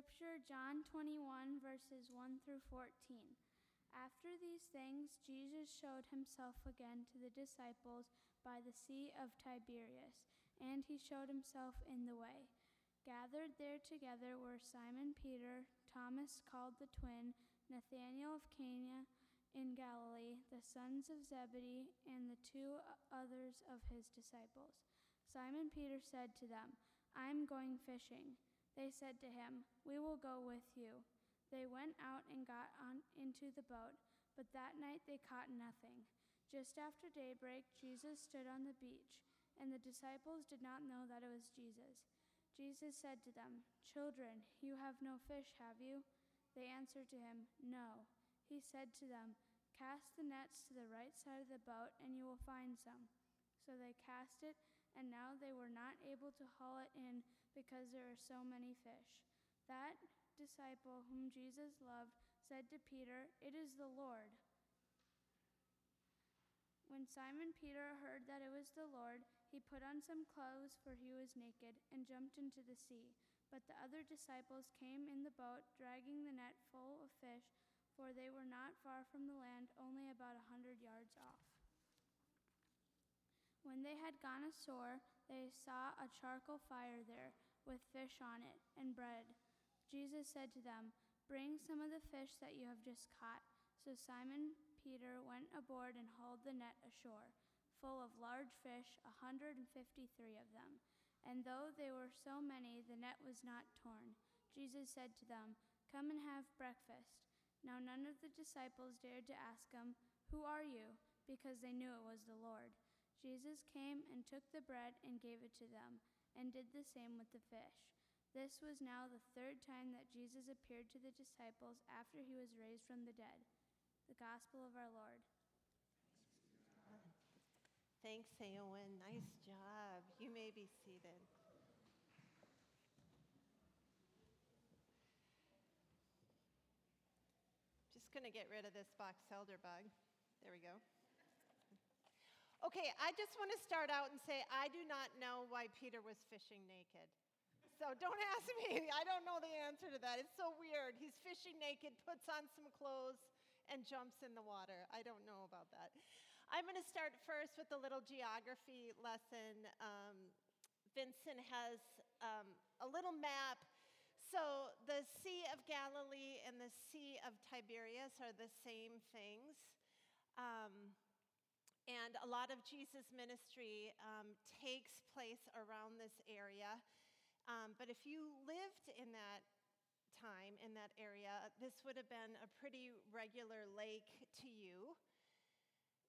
Scripture, John 21, verses 1 through 14. After these things, Jesus showed himself again to the disciples by the Sea of Tiberias, and he showed himself in the way. Gathered there together were Simon Peter, Thomas called the twin, Nathanael of Cana in Galilee, the sons of Zebedee, and the two others of his disciples. Simon Peter said to them, I am going fishing. They said to him, We will go with you. They went out and got on into the boat, but that night they caught nothing. Just after daybreak, Jesus stood on the beach, and the disciples did not know that it was Jesus. Jesus said to them, Children, you have no fish, have you? They answered to him, No. He said to them, Cast the nets to the right side of the boat, and you will find some. So they cast it and now they were not able to haul it in because there were so many fish. That disciple whom Jesus loved said to Peter, It is the Lord. When Simon Peter heard that it was the Lord, he put on some clothes, for he was naked, and jumped into the sea. But the other disciples came in the boat, dragging the net full of fish, for they were not far from the land, only about a hundred yards off. When they had gone ashore, they saw a charcoal fire there, with fish on it, and bread. Jesus said to them, Bring some of the fish that you have just caught. So Simon Peter went aboard and hauled the net ashore, full of large fish, a hundred and fifty three of them. And though they were so many, the net was not torn. Jesus said to them, Come and have breakfast. Now none of the disciples dared to ask him, Who are you? because they knew it was the Lord. Jesus came and took the bread and gave it to them, and did the same with the fish. This was now the third time that Jesus appeared to the disciples after he was raised from the dead. The Gospel of our Lord. Thanks, Eowyn. Nice job. You may be seated. Just going to get rid of this box elder bug. There we go. Okay, I just want to start out and say I do not know why Peter was fishing naked. So don't ask me. I don't know the answer to that. It's so weird. He's fishing naked, puts on some clothes, and jumps in the water. I don't know about that. I'm going to start first with a little geography lesson. Um, Vincent has um, a little map. So the Sea of Galilee and the Sea of Tiberias are the same things. Um, and a lot of Jesus' ministry um, takes place around this area. Um, but if you lived in that time, in that area, this would have been a pretty regular lake to you.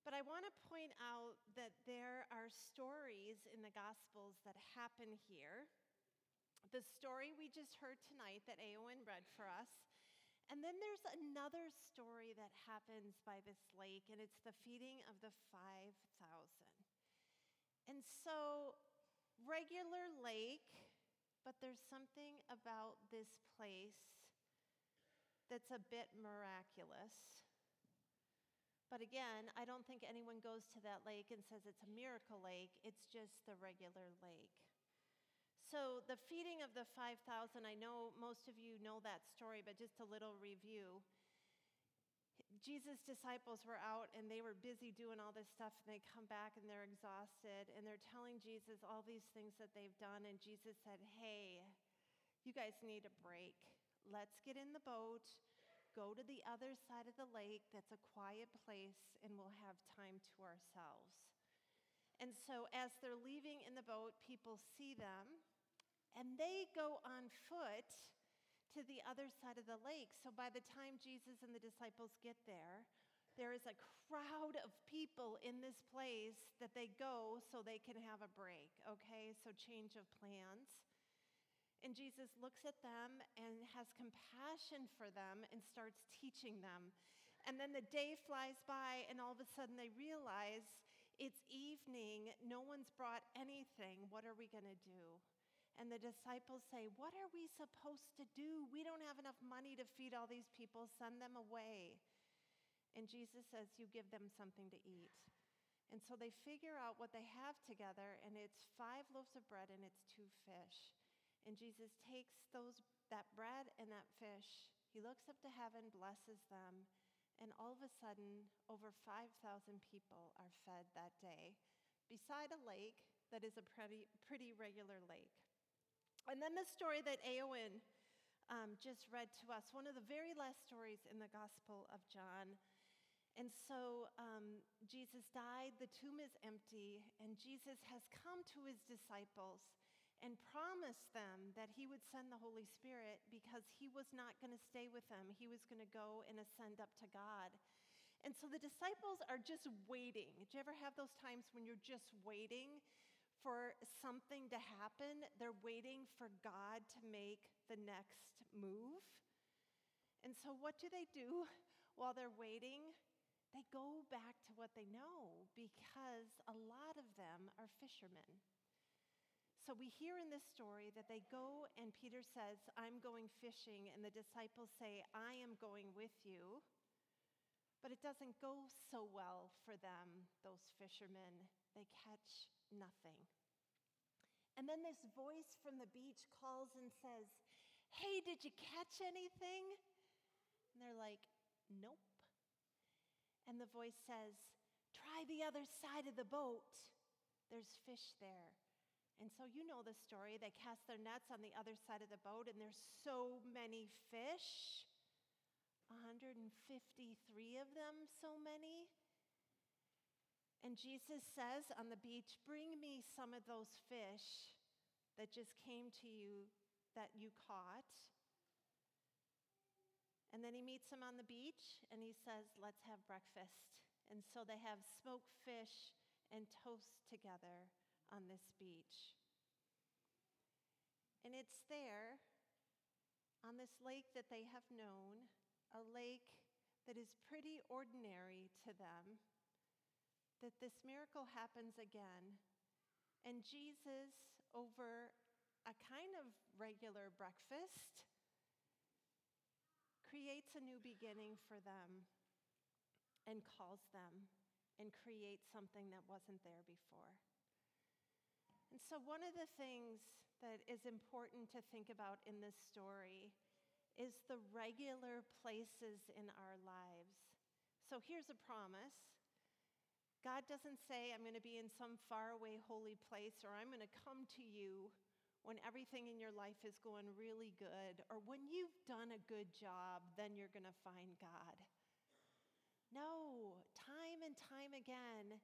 But I want to point out that there are stories in the Gospels that happen here. The story we just heard tonight that Eowyn read for us and then there's another story that happens by this lake, and it's the feeding of the 5,000. And so, regular lake, but there's something about this place that's a bit miraculous. But again, I don't think anyone goes to that lake and says it's a miracle lake, it's just the regular lake. So, the feeding of the 5,000, I know most of you know that story, but just a little review. Jesus' disciples were out and they were busy doing all this stuff, and they come back and they're exhausted, and they're telling Jesus all these things that they've done. And Jesus said, Hey, you guys need a break. Let's get in the boat, go to the other side of the lake that's a quiet place, and we'll have time to ourselves. And so, as they're leaving in the boat, people see them and they go on foot to the other side of the lake. So by the time Jesus and the disciples get there, there is a crowd of people in this place that they go so they can have a break, okay? So change of plans. And Jesus looks at them and has compassion for them and starts teaching them. And then the day flies by, and all of a sudden they realize it's evening, no one's brought anything. What are we going to do? And the disciples say, What are we supposed to do? We don't have enough money to feed all these people, send them away. And Jesus says, You give them something to eat. And so they figure out what they have together, and it's five loaves of bread and it's two fish. And Jesus takes those, that bread and that fish. He looks up to heaven, blesses them, and all of a sudden, over 5,000 people are fed that day beside a lake that is a pretty, pretty regular lake. And then the story that Eowyn um, just read to us, one of the very last stories in the Gospel of John. And so um, Jesus died, the tomb is empty, and Jesus has come to his disciples and promised them that he would send the Holy Spirit because he was not going to stay with them. He was going to go and ascend up to God. And so the disciples are just waiting. Do you ever have those times when you're just waiting for something to happen? They're waiting for God to make the next move. And so, what do they do while they're waiting? They go back to what they know because a lot of them are fishermen. So we hear in this story that they go, and Peter says, I'm going fishing, and the disciples say, I am going with you. But it doesn't go so well for them, those fishermen. They catch nothing. And then this voice from the beach calls and says, Hey, did you catch anything? And they're like, Nope. And the voice says, Try the other side of the boat. There's fish there. And so you know the story. They cast their nets on the other side of the boat, and there's so many fish 153 of them, so many. And Jesus says on the beach, Bring me some of those fish that just came to you that you caught. And then he meets them on the beach and he says, Let's have breakfast. And so they have smoked fish and toast together on this beach. And it's there, on this lake that they have known, a lake that is pretty ordinary to them, that this miracle happens again. And Jesus, over a kind of regular breakfast, creates a new beginning for them and calls them and creates something that wasn't there before. And so, one of the things that is important to think about in this story is the regular places in our lives. So, here's a promise God doesn't say, I'm going to be in some faraway holy place, or I'm going to come to you when everything in your life is going really good, or when you've done a good job, then you're going to find God. No, time and time again,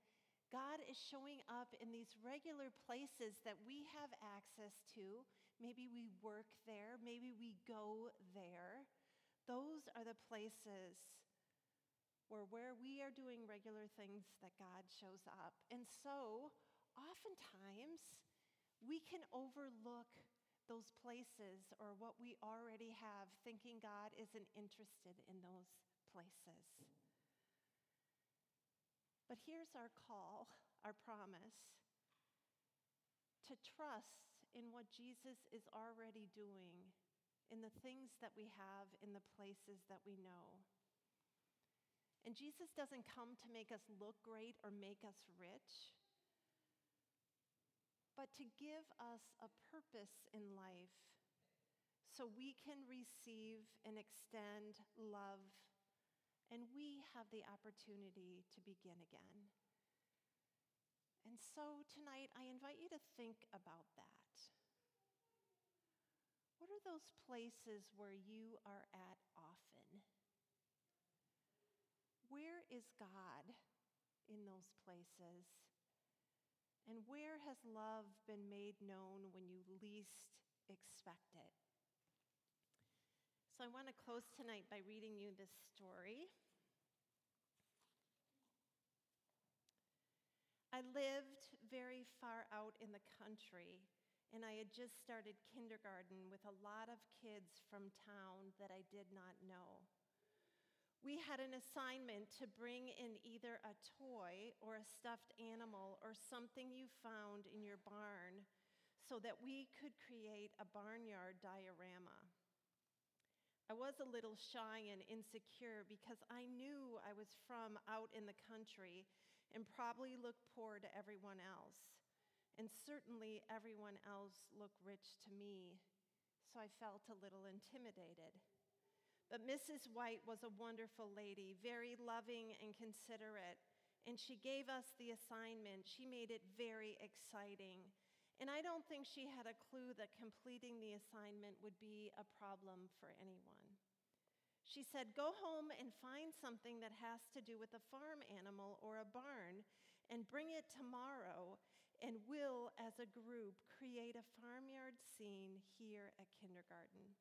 God is showing up in these regular places that we have access to. Maybe we work there, maybe we go there. Those are the places where where we are doing regular things that God shows up. And so, oftentimes, we can overlook those places or what we already have, thinking God isn't interested in those places. But here's our call, our promise to trust in what Jesus is already doing, in the things that we have, in the places that we know. And Jesus doesn't come to make us look great or make us rich, but to give us a purpose in life so we can receive and extend love and we have the opportunity to begin again. And so tonight, I invite you to think about that. What are those places where you are at often? Where is God in those places? And where has love been made known when you least expect it? So I want to close tonight by reading you this story. I lived very far out in the country, and I had just started kindergarten with a lot of kids from town that I did not know. We had an assignment to bring in either a toy or a stuffed animal or something you found in your barn so that we could create a barnyard diorama. I was a little shy and insecure because I knew I was from out in the country and probably look poor to everyone else. And certainly everyone else looked rich to me. So I felt a little intimidated. But Mrs. White was a wonderful lady, very loving and considerate, and she gave us the assignment. She made it very exciting. And I don't think she had a clue that completing the assignment would be a problem for anyone. She said, Go home and find something that has to do with a farm animal or a barn and bring it tomorrow, and we'll, as a group, create a farmyard scene here at kindergarten.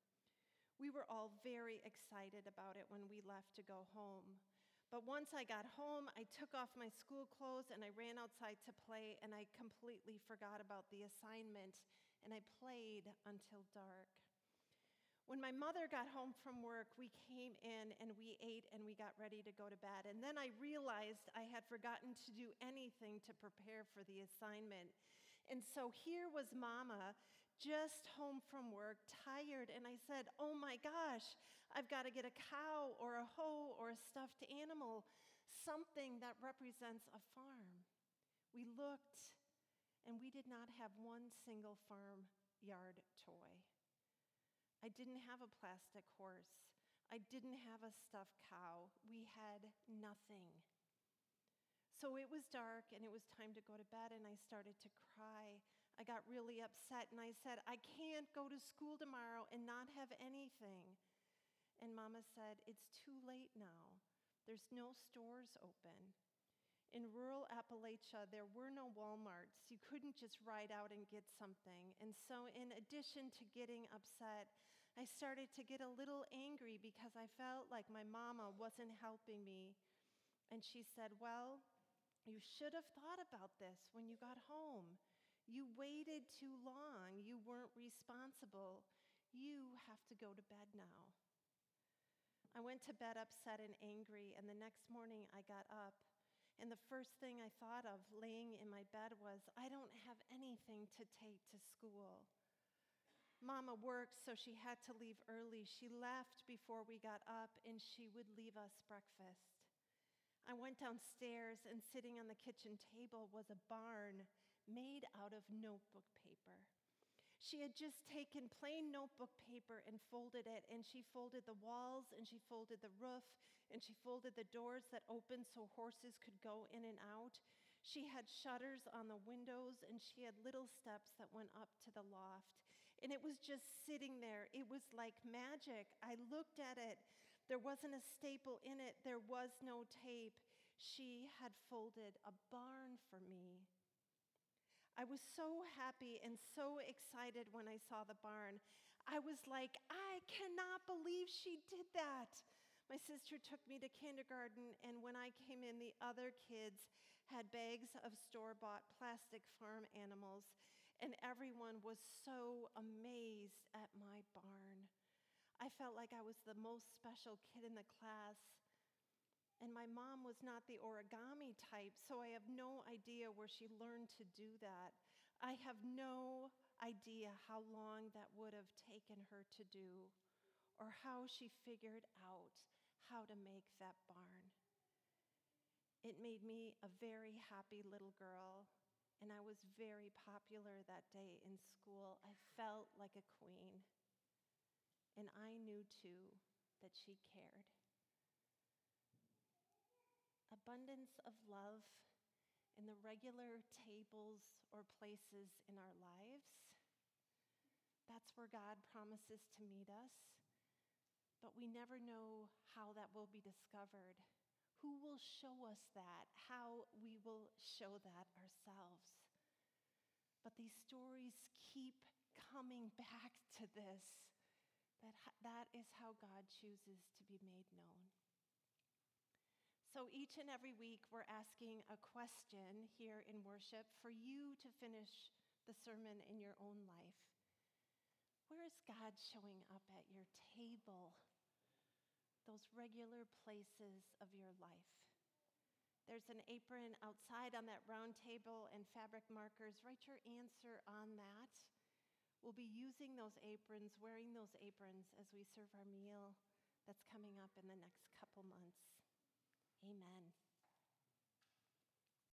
We were all very excited about it when we left to go home. But once I got home, I took off my school clothes and I ran outside to play, and I completely forgot about the assignment, and I played until dark. When my mother got home from work, we came in and we ate and we got ready to go to bed. And then I realized I had forgotten to do anything to prepare for the assignment. And so here was Mama just home from work, tired. And I said, Oh my gosh, I've got to get a cow or a hoe or a stuffed animal, something that represents a farm. We looked and we did not have one single farm yard toy. I didn't have a plastic horse. I didn't have a stuffed cow. We had nothing. So it was dark and it was time to go to bed, and I started to cry. I got really upset and I said, I can't go to school tomorrow and not have anything. And Mama said, It's too late now. There's no stores open. In rural Appalachia, there were no Walmarts. You couldn't just ride out and get something. And so, in addition to getting upset, I started to get a little angry because I felt like my mama wasn't helping me. And she said, Well, you should have thought about this when you got home. You waited too long. You weren't responsible. You have to go to bed now. I went to bed upset and angry, and the next morning I got up and the first thing I thought of laying in my bed was, I don't have anything to take to school. Mama worked, so she had to leave early. She left before we got up, and she would leave us breakfast. I went downstairs, and sitting on the kitchen table was a barn made out of notebook paper. She had just taken plain notebook paper and folded it, and she folded the walls, and she folded the roof, and she folded the doors that opened so horses could go in and out. She had shutters on the windows, and she had little steps that went up to the loft. And it was just sitting there. It was like magic. I looked at it. There wasn't a staple in it, there was no tape. She had folded a barn for me. I was so happy and so excited when I saw the barn. I was like, I cannot believe she did that. My sister took me to kindergarten, and when I came in, the other kids had bags of store bought plastic farm animals, and everyone was so amazed at my barn. I felt like I was the most special kid in the class. And my mom was not the origami type, so I have no idea where she learned to do that. I have no idea how long that would have taken her to do or how she figured out how to make that barn. It made me a very happy little girl, and I was very popular that day in school. I felt like a queen, and I knew too that she cared abundance of love in the regular tables or places in our lives. That's where God promises to meet us. But we never know how that will be discovered. Who will show us that? How we will show that ourselves. But these stories keep coming back to this that that is how God chooses to be made known. So each and every week, we're asking a question here in worship for you to finish the sermon in your own life. Where is God showing up at your table? Those regular places of your life. There's an apron outside on that round table and fabric markers. Write your answer on that. We'll be using those aprons, wearing those aprons as we serve our meal that's coming up in the next couple months. Amen.